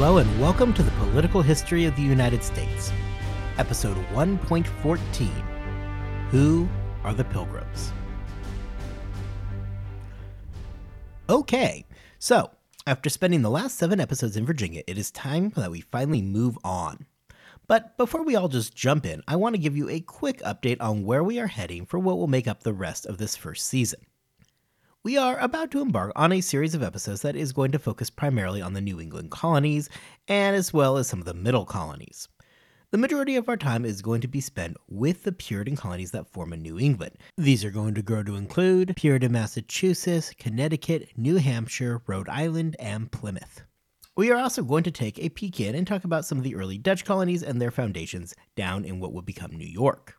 Hello and welcome to the Political History of the United States, episode 1.14 Who are the Pilgrims? Okay, so after spending the last seven episodes in Virginia, it is time that we finally move on. But before we all just jump in, I want to give you a quick update on where we are heading for what will make up the rest of this first season. We are about to embark on a series of episodes that is going to focus primarily on the New England colonies and as well as some of the middle colonies. The majority of our time is going to be spent with the Puritan colonies that form a New England. These are going to grow to include Puritan Massachusetts, Connecticut, New Hampshire, Rhode Island, and Plymouth. We are also going to take a peek in and talk about some of the early Dutch colonies and their foundations down in what would become New York.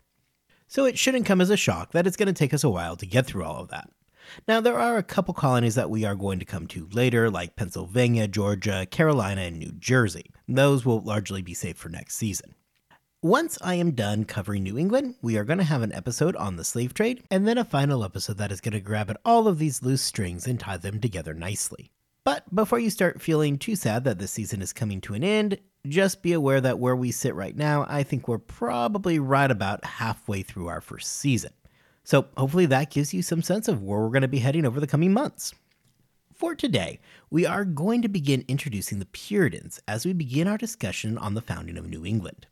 So it shouldn't come as a shock that it's going to take us a while to get through all of that. Now, there are a couple colonies that we are going to come to later, like Pennsylvania, Georgia, Carolina, and New Jersey. Those will largely be saved for next season. Once I am done covering New England, we are going to have an episode on the slave trade, and then a final episode that is going to grab at all of these loose strings and tie them together nicely. But before you start feeling too sad that this season is coming to an end, just be aware that where we sit right now, I think we're probably right about halfway through our first season. So hopefully that gives you some sense of where we're going to be heading over the coming months. For today, we are going to begin introducing the Puritans as we begin our discussion on the founding of New England.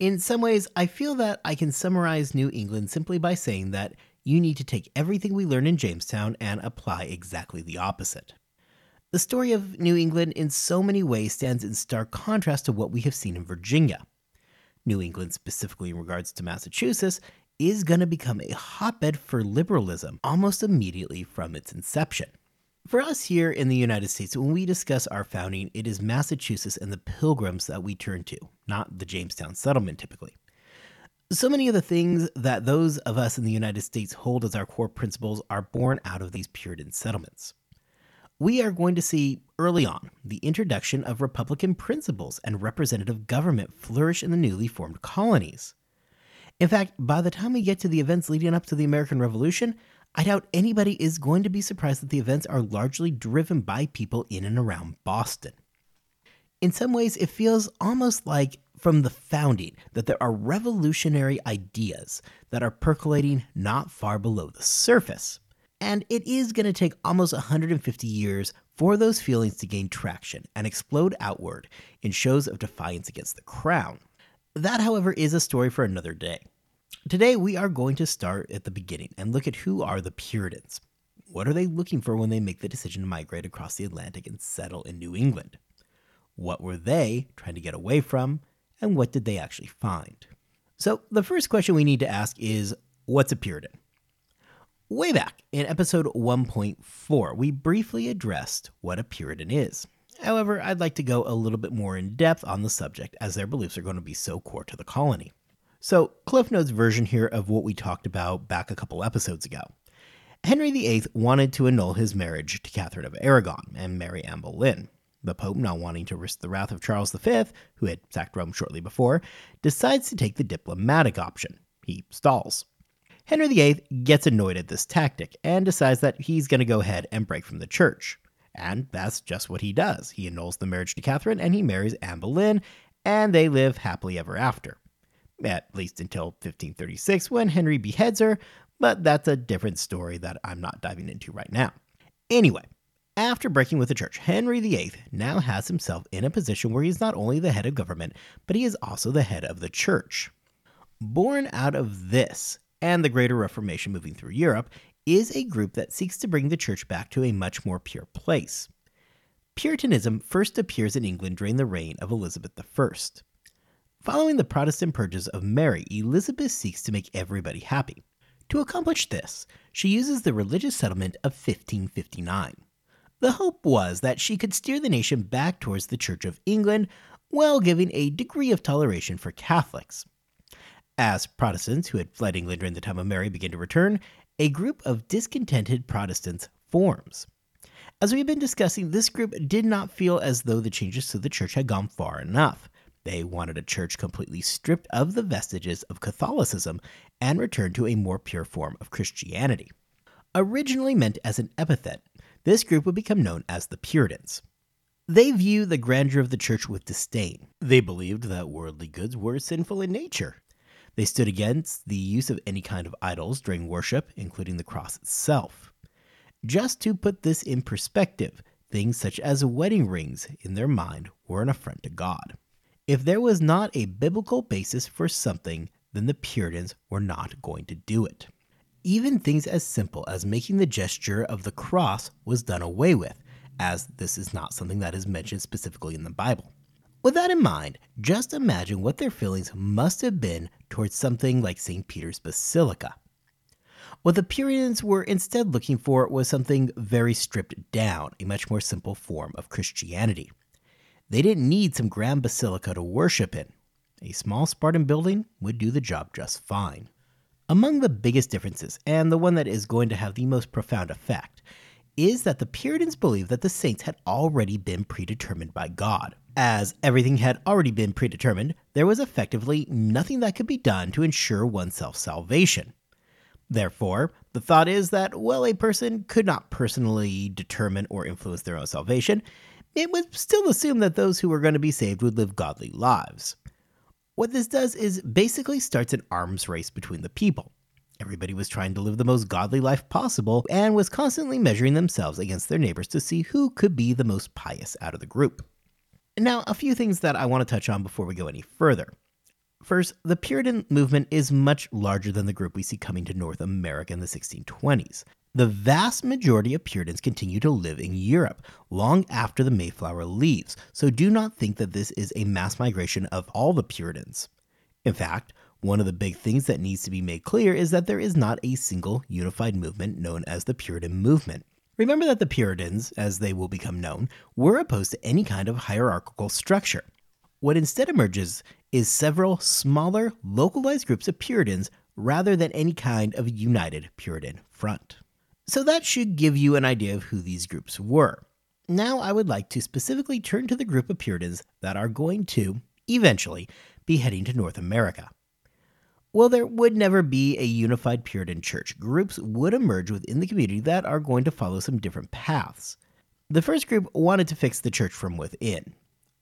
In some ways, I feel that I can summarize New England simply by saying that you need to take everything we learn in Jamestown and apply exactly the opposite. The story of New England in so many ways stands in stark contrast to what we have seen in Virginia. New England, specifically in regards to Massachusetts, is going to become a hotbed for liberalism almost immediately from its inception. For us here in the United States, when we discuss our founding, it is Massachusetts and the Pilgrims that we turn to, not the Jamestown settlement typically. So many of the things that those of us in the United States hold as our core principles are born out of these Puritan settlements. We are going to see early on the introduction of Republican principles and representative government flourish in the newly formed colonies. In fact, by the time we get to the events leading up to the American Revolution, I doubt anybody is going to be surprised that the events are largely driven by people in and around Boston. In some ways, it feels almost like from the founding that there are revolutionary ideas that are percolating not far below the surface. And it is going to take almost 150 years for those feelings to gain traction and explode outward in shows of defiance against the crown. That, however, is a story for another day. Today, we are going to start at the beginning and look at who are the Puritans. What are they looking for when they make the decision to migrate across the Atlantic and settle in New England? What were they trying to get away from, and what did they actually find? So, the first question we need to ask is what's a Puritan? Way back in episode 1.4, we briefly addressed what a Puritan is. However, I'd like to go a little bit more in depth on the subject as their beliefs are going to be so core to the colony. So, Cliff Notes version here of what we talked about back a couple episodes ago. Henry VIII wanted to annul his marriage to Catherine of Aragon and marry Anne Boleyn. The Pope, not wanting to risk the wrath of Charles V, who had sacked Rome shortly before, decides to take the diplomatic option. He stalls. Henry VIII gets annoyed at this tactic and decides that he's going to go ahead and break from the church. And that's just what he does. He annuls the marriage to Catherine and he marries Anne Boleyn, and they live happily ever after at least until 1536 when Henry beheads her, but that's a different story that I'm not diving into right now. Anyway, after breaking with the church, Henry VIII now has himself in a position where he's not only the head of government, but he is also the head of the church. Born out of this and the Greater Reformation moving through Europe is a group that seeks to bring the church back to a much more pure place. Puritanism first appears in England during the reign of Elizabeth I. Following the Protestant purges of Mary, Elizabeth seeks to make everybody happy. To accomplish this, she uses the religious settlement of 1559. The hope was that she could steer the nation back towards the Church of England while giving a degree of toleration for Catholics. As Protestants who had fled England during the time of Mary began to return, a group of discontented Protestants forms. As we've been discussing, this group did not feel as though the changes to the church had gone far enough. They wanted a church completely stripped of the vestiges of Catholicism and returned to a more pure form of Christianity. Originally meant as an epithet, this group would become known as the Puritans. They view the grandeur of the church with disdain. They believed that worldly goods were sinful in nature. They stood against the use of any kind of idols during worship, including the cross itself. Just to put this in perspective, things such as wedding rings in their mind were an affront to God. If there was not a biblical basis for something, then the Puritans were not going to do it. Even things as simple as making the gesture of the cross was done away with, as this is not something that is mentioned specifically in the Bible. With that in mind, just imagine what their feelings must have been towards something like St. Peter's Basilica. What the Puritans were instead looking for was something very stripped down, a much more simple form of Christianity. They didn't need some grand basilica to worship in. A small Spartan building would do the job just fine. Among the biggest differences, and the one that is going to have the most profound effect, is that the Puritans believed that the saints had already been predetermined by God. As everything had already been predetermined, there was effectively nothing that could be done to ensure oneself salvation. Therefore, the thought is that while a person could not personally determine or influence their own salvation, it was still assumed that those who were going to be saved would live godly lives. What this does is basically starts an arms race between the people. Everybody was trying to live the most godly life possible and was constantly measuring themselves against their neighbors to see who could be the most pious out of the group. Now, a few things that I want to touch on before we go any further. First, the Puritan movement is much larger than the group we see coming to North America in the 1620s. The vast majority of Puritans continue to live in Europe long after the Mayflower leaves, so do not think that this is a mass migration of all the Puritans. In fact, one of the big things that needs to be made clear is that there is not a single unified movement known as the Puritan movement. Remember that the Puritans, as they will become known, were opposed to any kind of hierarchical structure. What instead emerges is several smaller, localized groups of Puritans rather than any kind of united Puritan front. So that should give you an idea of who these groups were. Now I would like to specifically turn to the group of Puritans that are going to, eventually, be heading to North America. Well, there would never be a unified Puritan church. Groups would emerge within the community that are going to follow some different paths. The first group wanted to fix the church from within.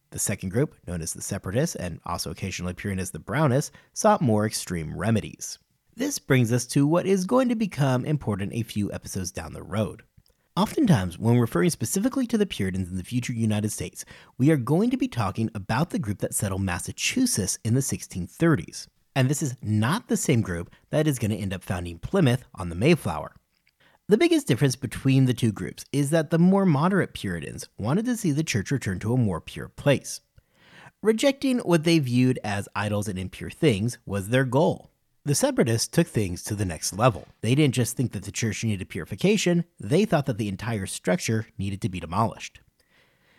The second group, known as the Separatists and also occasionally appearing as the Brownists, sought more extreme remedies. This brings us to what is going to become important a few episodes down the road. Oftentimes, when referring specifically to the Puritans in the future United States, we are going to be talking about the group that settled Massachusetts in the 1630s. And this is not the same group that is going to end up founding Plymouth on the Mayflower. The biggest difference between the two groups is that the more moderate Puritans wanted to see the church return to a more pure place. Rejecting what they viewed as idols and impure things was their goal. The separatists took things to the next level. They didn't just think that the church needed purification, they thought that the entire structure needed to be demolished.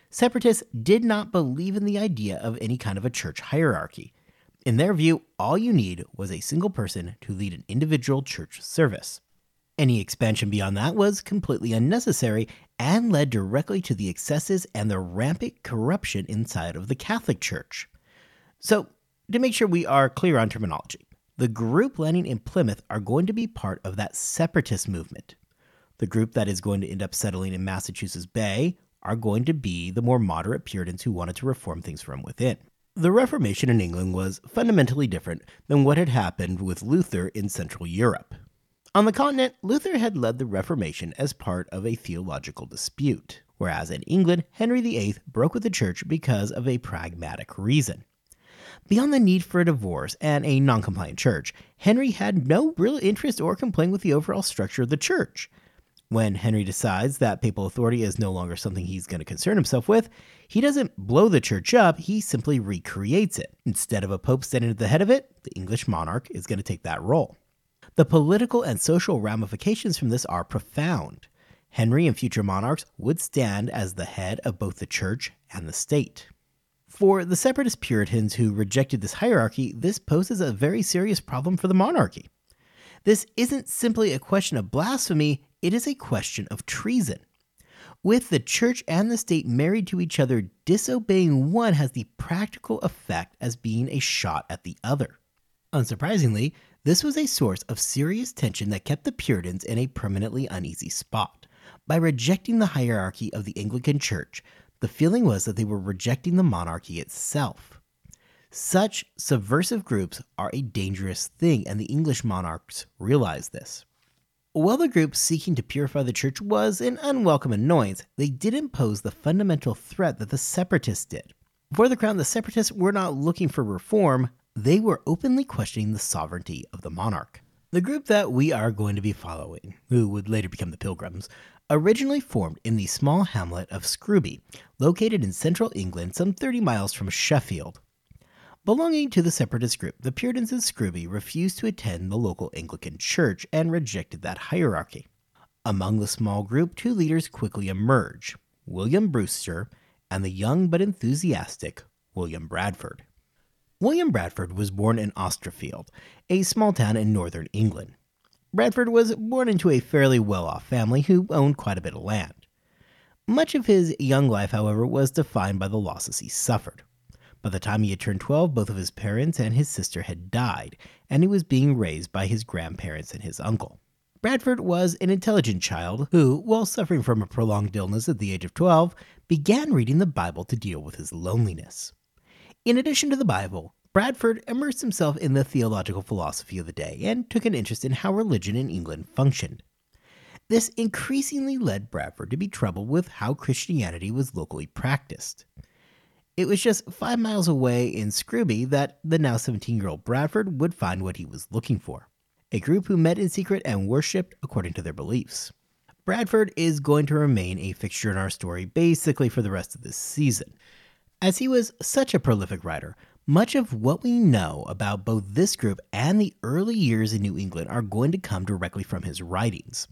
Separatists did not believe in the idea of any kind of a church hierarchy. In their view, all you need was a single person to lead an individual church service. Any expansion beyond that was completely unnecessary and led directly to the excesses and the rampant corruption inside of the Catholic Church. So, to make sure we are clear on terminology, the group landing in Plymouth are going to be part of that separatist movement. The group that is going to end up settling in Massachusetts Bay are going to be the more moderate Puritans who wanted to reform things from within. The Reformation in England was fundamentally different than what had happened with Luther in Central Europe. On the continent, Luther had led the Reformation as part of a theological dispute, whereas in England, Henry VIII broke with the church because of a pragmatic reason. Beyond the need for a divorce and a non compliant church, Henry had no real interest or complaint with the overall structure of the church. When Henry decides that papal authority is no longer something he's going to concern himself with, he doesn't blow the church up, he simply recreates it. Instead of a pope standing at the head of it, the English monarch is going to take that role. The political and social ramifications from this are profound. Henry and future monarchs would stand as the head of both the church and the state. For the separatist Puritans who rejected this hierarchy, this poses a very serious problem for the monarchy. This isn't simply a question of blasphemy, it is a question of treason. With the church and the state married to each other, disobeying one has the practical effect as being a shot at the other. Unsurprisingly, this was a source of serious tension that kept the Puritans in a permanently uneasy spot. By rejecting the hierarchy of the Anglican Church, the feeling was that they were rejecting the monarchy itself. Such subversive groups are a dangerous thing, and the English monarchs realized this. While the group seeking to purify the church was an unwelcome annoyance, they didn't pose the fundamental threat that the separatists did. For the crown, the separatists were not looking for reform, they were openly questioning the sovereignty of the monarch. The group that we are going to be following, who would later become the Pilgrims, originally formed in the small hamlet of Scrooby, located in central England some 30 miles from Sheffield. Belonging to the separatist group, the Puritans in Scrooby refused to attend the local Anglican church and rejected that hierarchy. Among the small group, two leaders quickly emerge William Brewster and the young but enthusiastic William Bradford. William Bradford was born in Austerfield, a small town in northern England. Bradford was born into a fairly well off family who owned quite a bit of land. Much of his young life, however, was defined by the losses he suffered. By the time he had turned 12, both of his parents and his sister had died, and he was being raised by his grandparents and his uncle. Bradford was an intelligent child who, while suffering from a prolonged illness at the age of 12, began reading the Bible to deal with his loneliness. In addition to the Bible, Bradford immersed himself in the theological philosophy of the day and took an interest in how religion in England functioned. This increasingly led Bradford to be troubled with how Christianity was locally practiced. It was just five miles away in Scrooby that the now 17 year old Bradford would find what he was looking for a group who met in secret and worshipped according to their beliefs. Bradford is going to remain a fixture in our story basically for the rest of this season. As he was such a prolific writer, much of what we know about both this group and the early years in New England are going to come directly from his writings.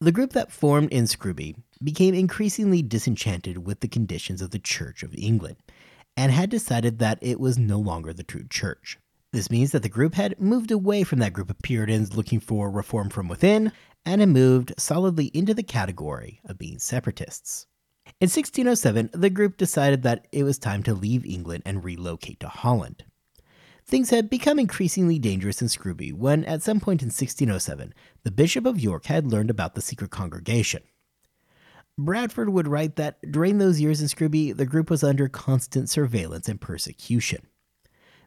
The group that formed in Scrooby became increasingly disenchanted with the conditions of the Church of England and had decided that it was no longer the true church. This means that the group had moved away from that group of Puritans looking for reform from within and had moved solidly into the category of being separatists. In 1607, the group decided that it was time to leave England and relocate to Holland. Things had become increasingly dangerous in Scrooby when, at some point in 1607, the Bishop of York had learned about the secret congregation. Bradford would write that during those years in Scrooby, the group was under constant surveillance and persecution.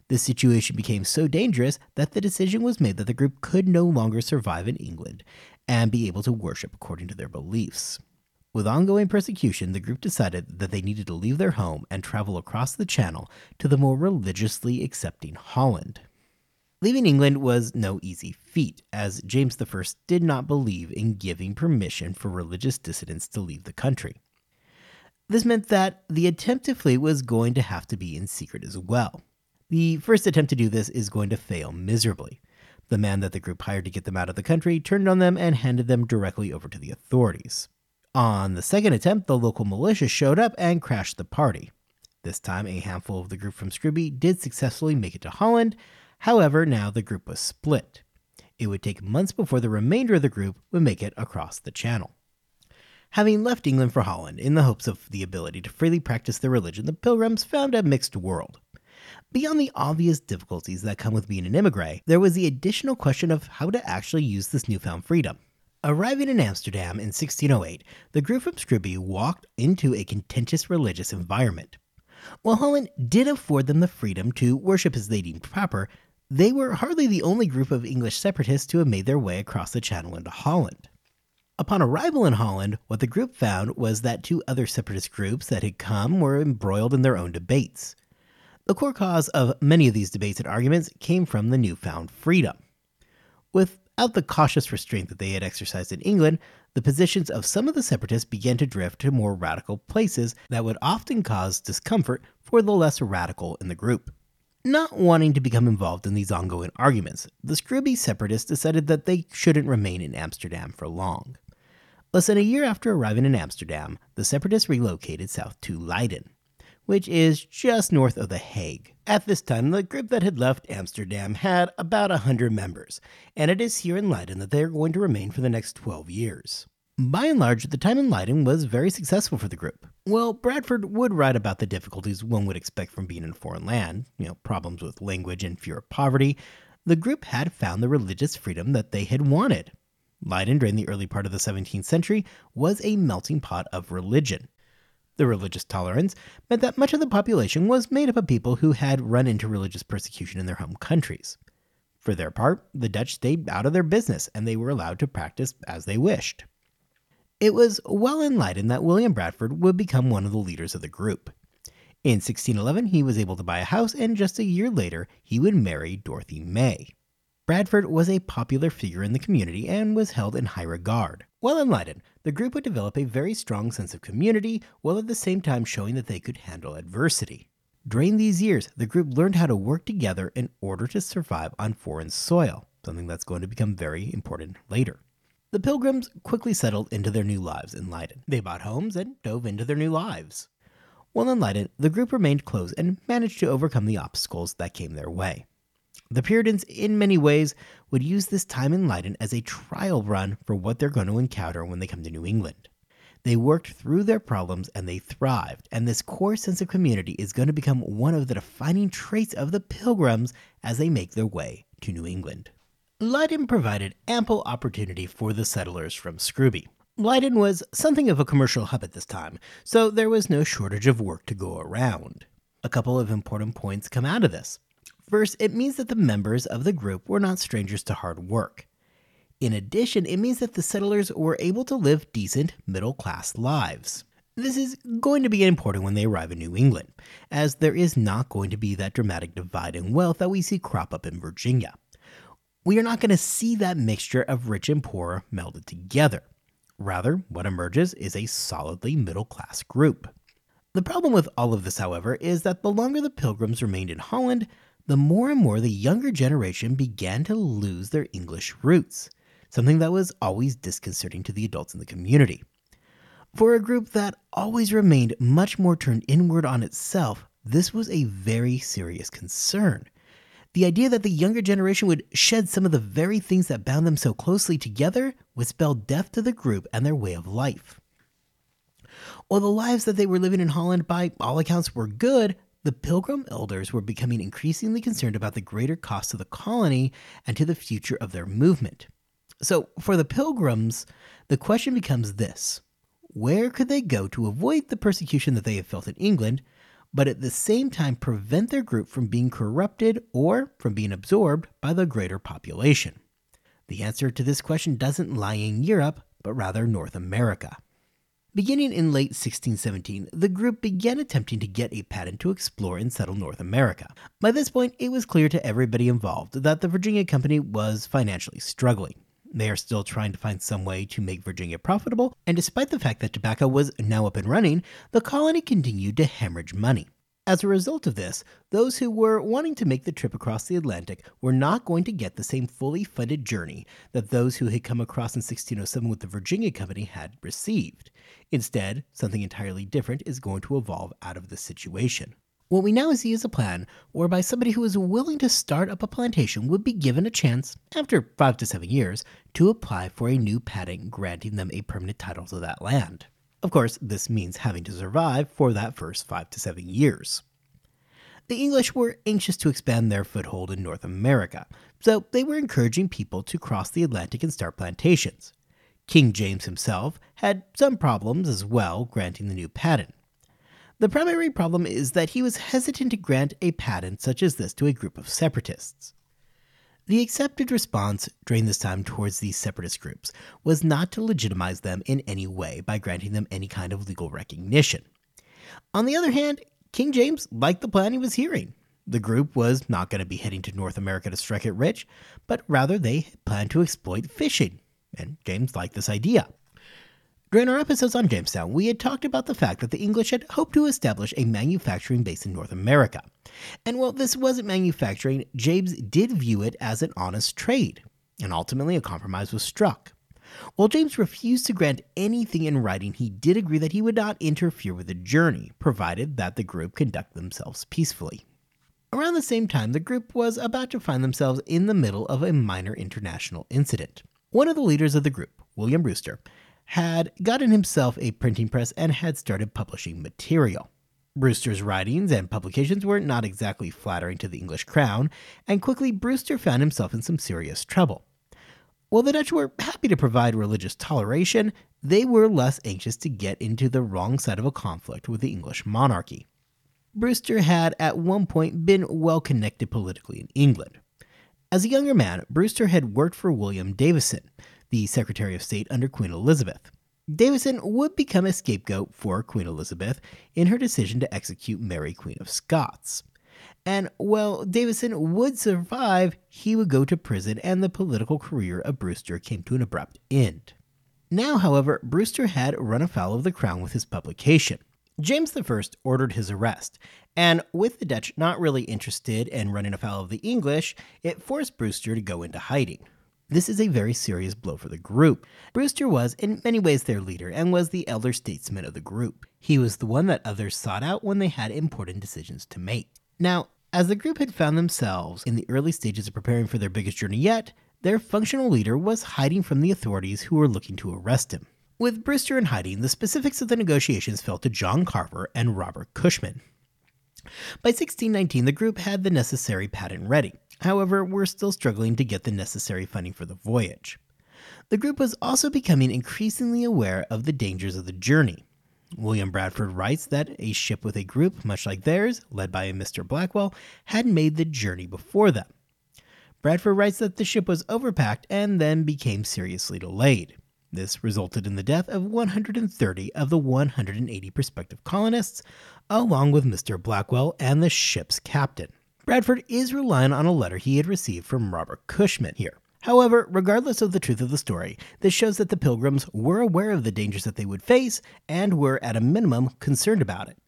This situation became so dangerous that the decision was made that the group could no longer survive in England and be able to worship according to their beliefs. With ongoing persecution, the group decided that they needed to leave their home and travel across the Channel to the more religiously accepting Holland. Leaving England was no easy feat, as James I did not believe in giving permission for religious dissidents to leave the country. This meant that the attempt to flee was going to have to be in secret as well. The first attempt to do this is going to fail miserably. The man that the group hired to get them out of the country turned on them and handed them directly over to the authorities. On the second attempt, the local militia showed up and crashed the party. This time, a handful of the group from Scrooby did successfully make it to Holland, However, now the group was split. It would take months before the remainder of the group would make it across the channel. Having left England for Holland in the hopes of the ability to freely practice their religion, the pilgrims found a mixed world. Beyond the obvious difficulties that come with being an immigrant, there was the additional question of how to actually use this newfound freedom. Arriving in Amsterdam in 1608, the group from Scrooby walked into a contentious religious environment. While Holland did afford them the freedom to worship as they deemed proper, they were hardly the only group of English separatists to have made their way across the Channel into Holland. Upon arrival in Holland, what the group found was that two other separatist groups that had come were embroiled in their own debates. The core cause of many of these debates and arguments came from the newfound freedom. Without the cautious restraint that they had exercised in England, the positions of some of the separatists began to drift to more radical places that would often cause discomfort for the less radical in the group. Not wanting to become involved in these ongoing arguments, the Scrooby separatists decided that they shouldn't remain in Amsterdam for long. Less than a year after arriving in Amsterdam, the separatists relocated south to Leiden, which is just north of The Hague. At this time, the group that had left Amsterdam had about 100 members, and it is here in Leiden that they are going to remain for the next 12 years. By and large, the time in Leiden was very successful for the group. Well, Bradford would write about the difficulties one would expect from being in a foreign land, you know, problems with language and fear of poverty. The group had found the religious freedom that they had wanted. Leiden, during the early part of the 17th century, was a melting pot of religion. The religious tolerance meant that much of the population was made up of people who had run into religious persecution in their home countries. For their part, the Dutch stayed out of their business and they were allowed to practice as they wished. It was well Leiden that William Bradford would become one of the leaders of the group. In 1611, he was able to buy a house, and just a year later, he would marry Dorothy May. Bradford was a popular figure in the community and was held in high regard. In Leiden, the group would develop a very strong sense of community while at the same time showing that they could handle adversity. During these years, the group learned how to work together in order to survive on foreign soil, something that's going to become very important later. The pilgrims quickly settled into their new lives in Leiden. They bought homes and dove into their new lives. While in Leiden, the group remained close and managed to overcome the obstacles that came their way. The Puritans, in many ways, would use this time in Leiden as a trial run for what they're going to encounter when they come to New England. They worked through their problems and they thrived, and this core sense of community is going to become one of the defining traits of the Pilgrims as they make their way to New England. Leiden provided ample opportunity for the settlers from Scrooby. Leiden was something of a commercial hub at this time, so there was no shortage of work to go around. A couple of important points come out of this. First, it means that the members of the group were not strangers to hard work. In addition, it means that the settlers were able to live decent, middle class lives. This is going to be important when they arrive in New England, as there is not going to be that dramatic divide in wealth that we see crop up in Virginia. We are not going to see that mixture of rich and poor melded together. Rather, what emerges is a solidly middle class group. The problem with all of this, however, is that the longer the pilgrims remained in Holland, the more and more the younger generation began to lose their English roots, something that was always disconcerting to the adults in the community. For a group that always remained much more turned inward on itself, this was a very serious concern. The idea that the younger generation would shed some of the very things that bound them so closely together would spell death to the group and their way of life. While the lives that they were living in Holland, by all accounts, were good, the Pilgrim elders were becoming increasingly concerned about the greater cost to the colony and to the future of their movement. So, for the Pilgrims, the question becomes this where could they go to avoid the persecution that they have felt in England, but at the same time prevent their group from being corrupted or from being absorbed by the greater population? The answer to this question doesn't lie in Europe, but rather North America. Beginning in late 1617, the group began attempting to get a patent to explore and settle North America. By this point, it was clear to everybody involved that the Virginia Company was financially struggling. They are still trying to find some way to make Virginia profitable, and despite the fact that tobacco was now up and running, the colony continued to hemorrhage money. As a result of this, those who were wanting to make the trip across the Atlantic were not going to get the same fully funded journey that those who had come across in 1607 with the Virginia Company had received. Instead, something entirely different is going to evolve out of this situation. What we now see is a plan whereby somebody who is willing to start up a plantation would be given a chance, after five to seven years, to apply for a new patent granting them a permanent title to that land. Of course, this means having to survive for that first five to seven years. The English were anxious to expand their foothold in North America, so they were encouraging people to cross the Atlantic and start plantations. King James himself had some problems as well granting the new patent. The primary problem is that he was hesitant to grant a patent such as this to a group of separatists. The accepted response during this time towards these separatist groups was not to legitimize them in any way by granting them any kind of legal recognition. On the other hand, King James liked the plan he was hearing. The group was not going to be heading to North America to strike it rich, but rather they planned to exploit fishing, and James liked this idea. During our episodes on Jamestown, we had talked about the fact that the English had hoped to establish a manufacturing base in North America. And while this wasn't manufacturing, James did view it as an honest trade, and ultimately a compromise was struck. While James refused to grant anything in writing, he did agree that he would not interfere with the journey, provided that the group conduct themselves peacefully. Around the same time, the group was about to find themselves in the middle of a minor international incident. One of the leaders of the group, William Brewster, had gotten himself a printing press and had started publishing material. Brewster's writings and publications were not exactly flattering to the English crown, and quickly Brewster found himself in some serious trouble. While the Dutch were happy to provide religious toleration, they were less anxious to get into the wrong side of a conflict with the English monarchy. Brewster had at one point been well connected politically in England. As a younger man, Brewster had worked for William Davison, the Secretary of State under Queen Elizabeth. Davison would become a scapegoat for Queen Elizabeth in her decision to execute Mary, Queen of Scots. And while Davison would survive, he would go to prison and the political career of Brewster came to an abrupt end. Now, however, Brewster had run afoul of the crown with his publication. James I ordered his arrest, and with the Dutch not really interested in running afoul of the English, it forced Brewster to go into hiding. This is a very serious blow for the group. Brewster was, in many ways, their leader and was the elder statesman of the group. He was the one that others sought out when they had important decisions to make. Now, as the group had found themselves in the early stages of preparing for their biggest journey yet, their functional leader was hiding from the authorities who were looking to arrest him. With Brewster in hiding, the specifics of the negotiations fell to John Carver and Robert Cushman. By 1619, the group had the necessary patent ready. However, we were still struggling to get the necessary funding for the voyage. The group was also becoming increasingly aware of the dangers of the journey. William Bradford writes that a ship with a group much like theirs, led by a Mr. Blackwell, had made the journey before them. Bradford writes that the ship was overpacked and then became seriously delayed. This resulted in the death of 130 of the 180 prospective colonists, along with Mr. Blackwell and the ship's captain. Bradford is relying on a letter he had received from Robert Cushman here. However, regardless of the truth of the story, this shows that the Pilgrims were aware of the dangers that they would face and were, at a minimum, concerned about it.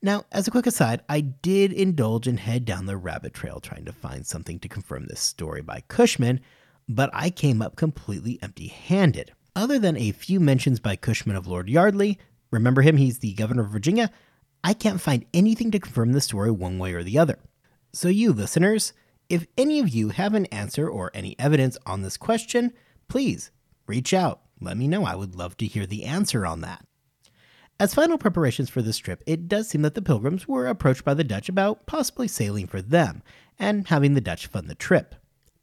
Now, as a quick aside, I did indulge and head down the rabbit trail trying to find something to confirm this story by Cushman, but I came up completely empty handed. Other than a few mentions by Cushman of Lord Yeardley, remember him, he's the governor of Virginia, I can't find anything to confirm the story one way or the other. So, you listeners, if any of you have an answer or any evidence on this question, please reach out. Let me know. I would love to hear the answer on that. As final preparations for this trip, it does seem that the Pilgrims were approached by the Dutch about possibly sailing for them and having the Dutch fund the trip.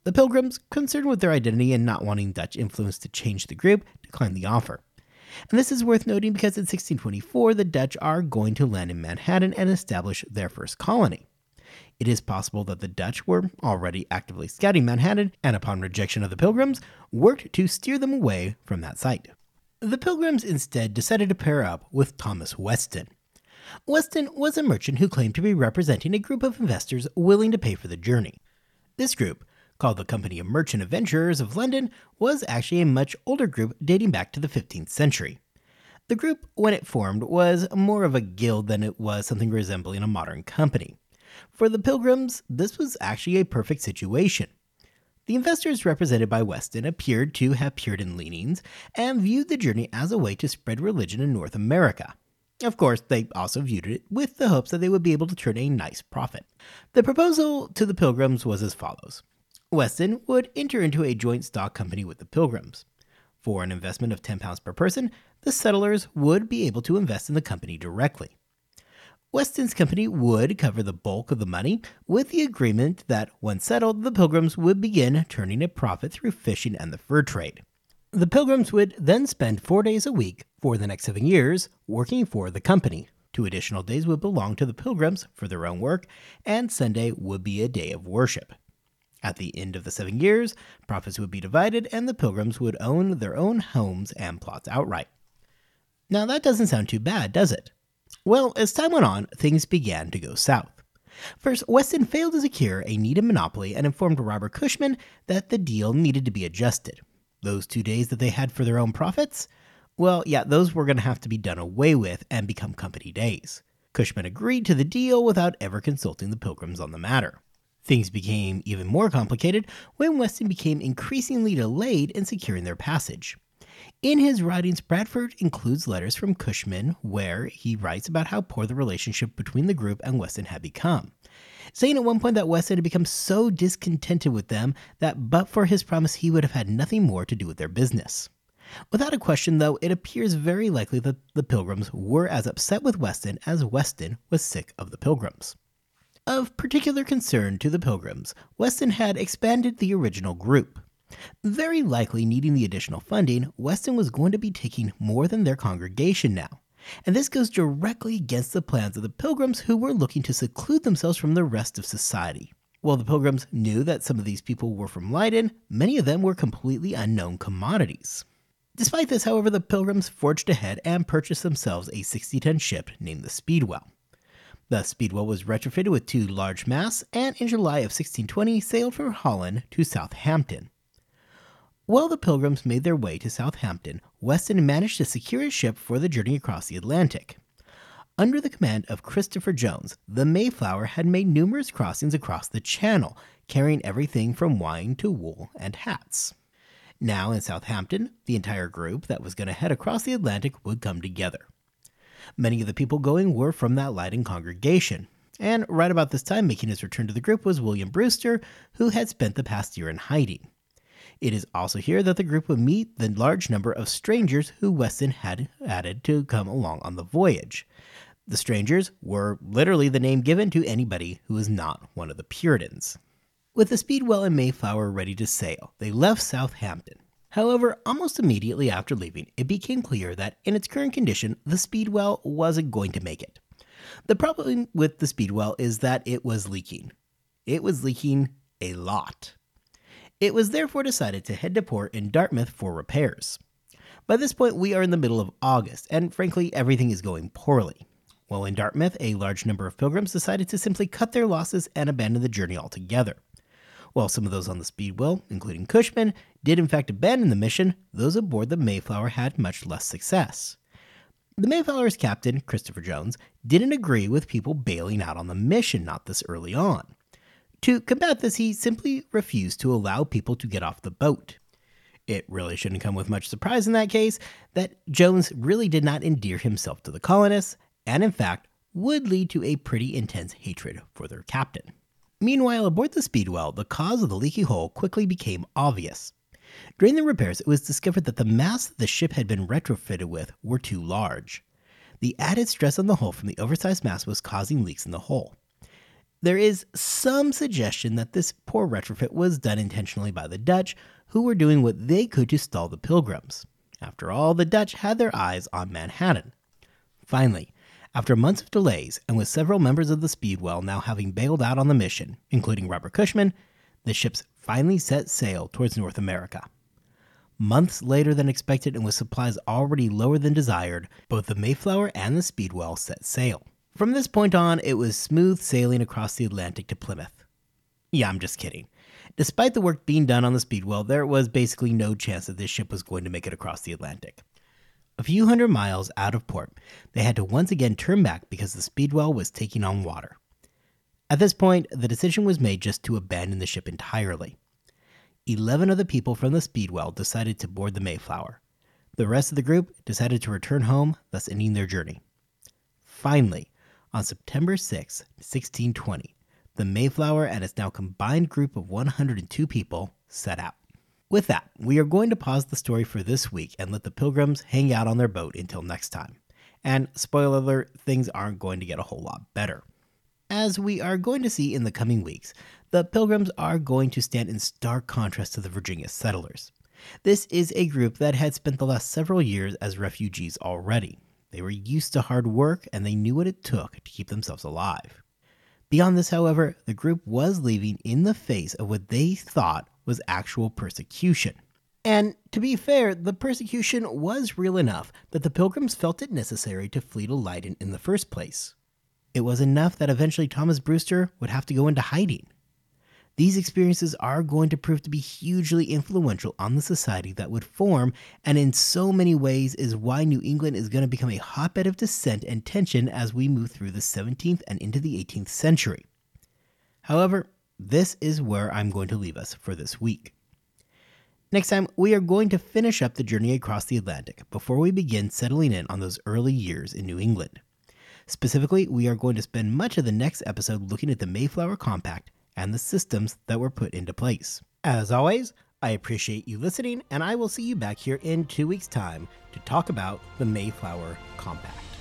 The Pilgrims, concerned with their identity and not wanting Dutch influence to change the group, declined the offer. And this is worth noting because in 1624, the Dutch are going to land in Manhattan and establish their first colony. It is possible that the Dutch were already actively scouting Manhattan and, upon rejection of the Pilgrims, worked to steer them away from that site. The Pilgrims instead decided to pair up with Thomas Weston. Weston was a merchant who claimed to be representing a group of investors willing to pay for the journey. This group, called the Company of Merchant Adventurers of London, was actually a much older group dating back to the 15th century. The group, when it formed, was more of a guild than it was something resembling a modern company. For the Pilgrims, this was actually a perfect situation. The investors represented by Weston appeared to have Puritan leanings and viewed the journey as a way to spread religion in North America. Of course, they also viewed it with the hopes that they would be able to turn a nice profit. The proposal to the Pilgrims was as follows Weston would enter into a joint stock company with the Pilgrims. For an investment of £10 per person, the settlers would be able to invest in the company directly. Weston's company would cover the bulk of the money, with the agreement that, once settled, the Pilgrims would begin turning a profit through fishing and the fur trade. The Pilgrims would then spend four days a week for the next seven years working for the company. Two additional days would belong to the Pilgrims for their own work, and Sunday would be a day of worship. At the end of the seven years, profits would be divided, and the Pilgrims would own their own homes and plots outright. Now, that doesn't sound too bad, does it? Well, as time went on, things began to go south. First, Weston failed to secure a needed monopoly and informed Robert Cushman that the deal needed to be adjusted. Those two days that they had for their own profits? Well, yeah, those were going to have to be done away with and become company days. Cushman agreed to the deal without ever consulting the Pilgrims on the matter. Things became even more complicated when Weston became increasingly delayed in securing their passage. In his writings, Bradford includes letters from Cushman where he writes about how poor the relationship between the group and Weston had become, saying at one point that Weston had become so discontented with them that but for his promise he would have had nothing more to do with their business. Without a question, though, it appears very likely that the Pilgrims were as upset with Weston as Weston was sick of the Pilgrims. Of particular concern to the Pilgrims, Weston had expanded the original group. Very likely needing the additional funding, Weston was going to be taking more than their congregation now. And this goes directly against the plans of the pilgrims who were looking to seclude themselves from the rest of society. While the pilgrims knew that some of these people were from Leiden, many of them were completely unknown commodities. Despite this, however, the pilgrims forged ahead and purchased themselves a 60 ton ship named the Speedwell. The Speedwell was retrofitted with two large masts and in July of 1620 sailed from Holland to Southampton. While the pilgrims made their way to Southampton, Weston managed to secure a ship for the journey across the Atlantic. Under the command of Christopher Jones, the Mayflower had made numerous crossings across the channel, carrying everything from wine to wool and hats. Now in Southampton, the entire group that was going to head across the Atlantic would come together. Many of the people going were from that Leyden congregation, and right about this time making his return to the group was William Brewster, who had spent the past year in hiding. It is also here that the group would meet the large number of strangers who Weston had added to come along on the voyage. The strangers were literally the name given to anybody who was not one of the Puritans. With the Speedwell and Mayflower ready to sail, they left Southampton. However, almost immediately after leaving, it became clear that in its current condition, the Speedwell wasn't going to make it. The problem with the Speedwell is that it was leaking. It was leaking a lot. It was therefore decided to head to port in Dartmouth for repairs. By this point, we are in the middle of August, and frankly, everything is going poorly. While in Dartmouth, a large number of pilgrims decided to simply cut their losses and abandon the journey altogether. While some of those on the Speedwell, including Cushman, did in fact abandon the mission, those aboard the Mayflower had much less success. The Mayflower's captain, Christopher Jones, didn't agree with people bailing out on the mission not this early on. To combat this, he simply refused to allow people to get off the boat. It really shouldn't come with much surprise in that case that Jones really did not endear himself to the colonists, and in fact, would lead to a pretty intense hatred for their captain. Meanwhile, aboard the Speedwell, the cause of the leaky hole quickly became obvious. During the repairs, it was discovered that the masts the ship had been retrofitted with were too large. The added stress on the hull from the oversized mast was causing leaks in the hull. There is some suggestion that this poor retrofit was done intentionally by the Dutch, who were doing what they could to stall the pilgrims. After all, the Dutch had their eyes on Manhattan. Finally, after months of delays, and with several members of the Speedwell now having bailed out on the mission, including Robert Cushman, the ships finally set sail towards North America. Months later than expected, and with supplies already lower than desired, both the Mayflower and the Speedwell set sail. From this point on, it was smooth sailing across the Atlantic to Plymouth. Yeah, I'm just kidding. Despite the work being done on the Speedwell, there was basically no chance that this ship was going to make it across the Atlantic. A few hundred miles out of port, they had to once again turn back because the Speedwell was taking on water. At this point, the decision was made just to abandon the ship entirely. Eleven of the people from the Speedwell decided to board the Mayflower. The rest of the group decided to return home, thus ending their journey. Finally, on September 6, 1620, the Mayflower and its now combined group of 102 people set out. With that, we are going to pause the story for this week and let the pilgrims hang out on their boat until next time. And spoiler alert, things aren't going to get a whole lot better. As we are going to see in the coming weeks, the pilgrims are going to stand in stark contrast to the Virginia settlers. This is a group that had spent the last several years as refugees already. They were used to hard work and they knew what it took to keep themselves alive. Beyond this, however, the group was leaving in the face of what they thought was actual persecution. And to be fair, the persecution was real enough that the pilgrims felt it necessary to flee to Leyden in the first place. It was enough that eventually Thomas Brewster would have to go into hiding. These experiences are going to prove to be hugely influential on the society that would form, and in so many ways is why New England is going to become a hotbed of dissent and tension as we move through the 17th and into the 18th century. However, this is where I'm going to leave us for this week. Next time, we are going to finish up the journey across the Atlantic before we begin settling in on those early years in New England. Specifically, we are going to spend much of the next episode looking at the Mayflower Compact and the systems that were put into place. As always, I appreciate you listening, and I will see you back here in two weeks' time to talk about the Mayflower Compact.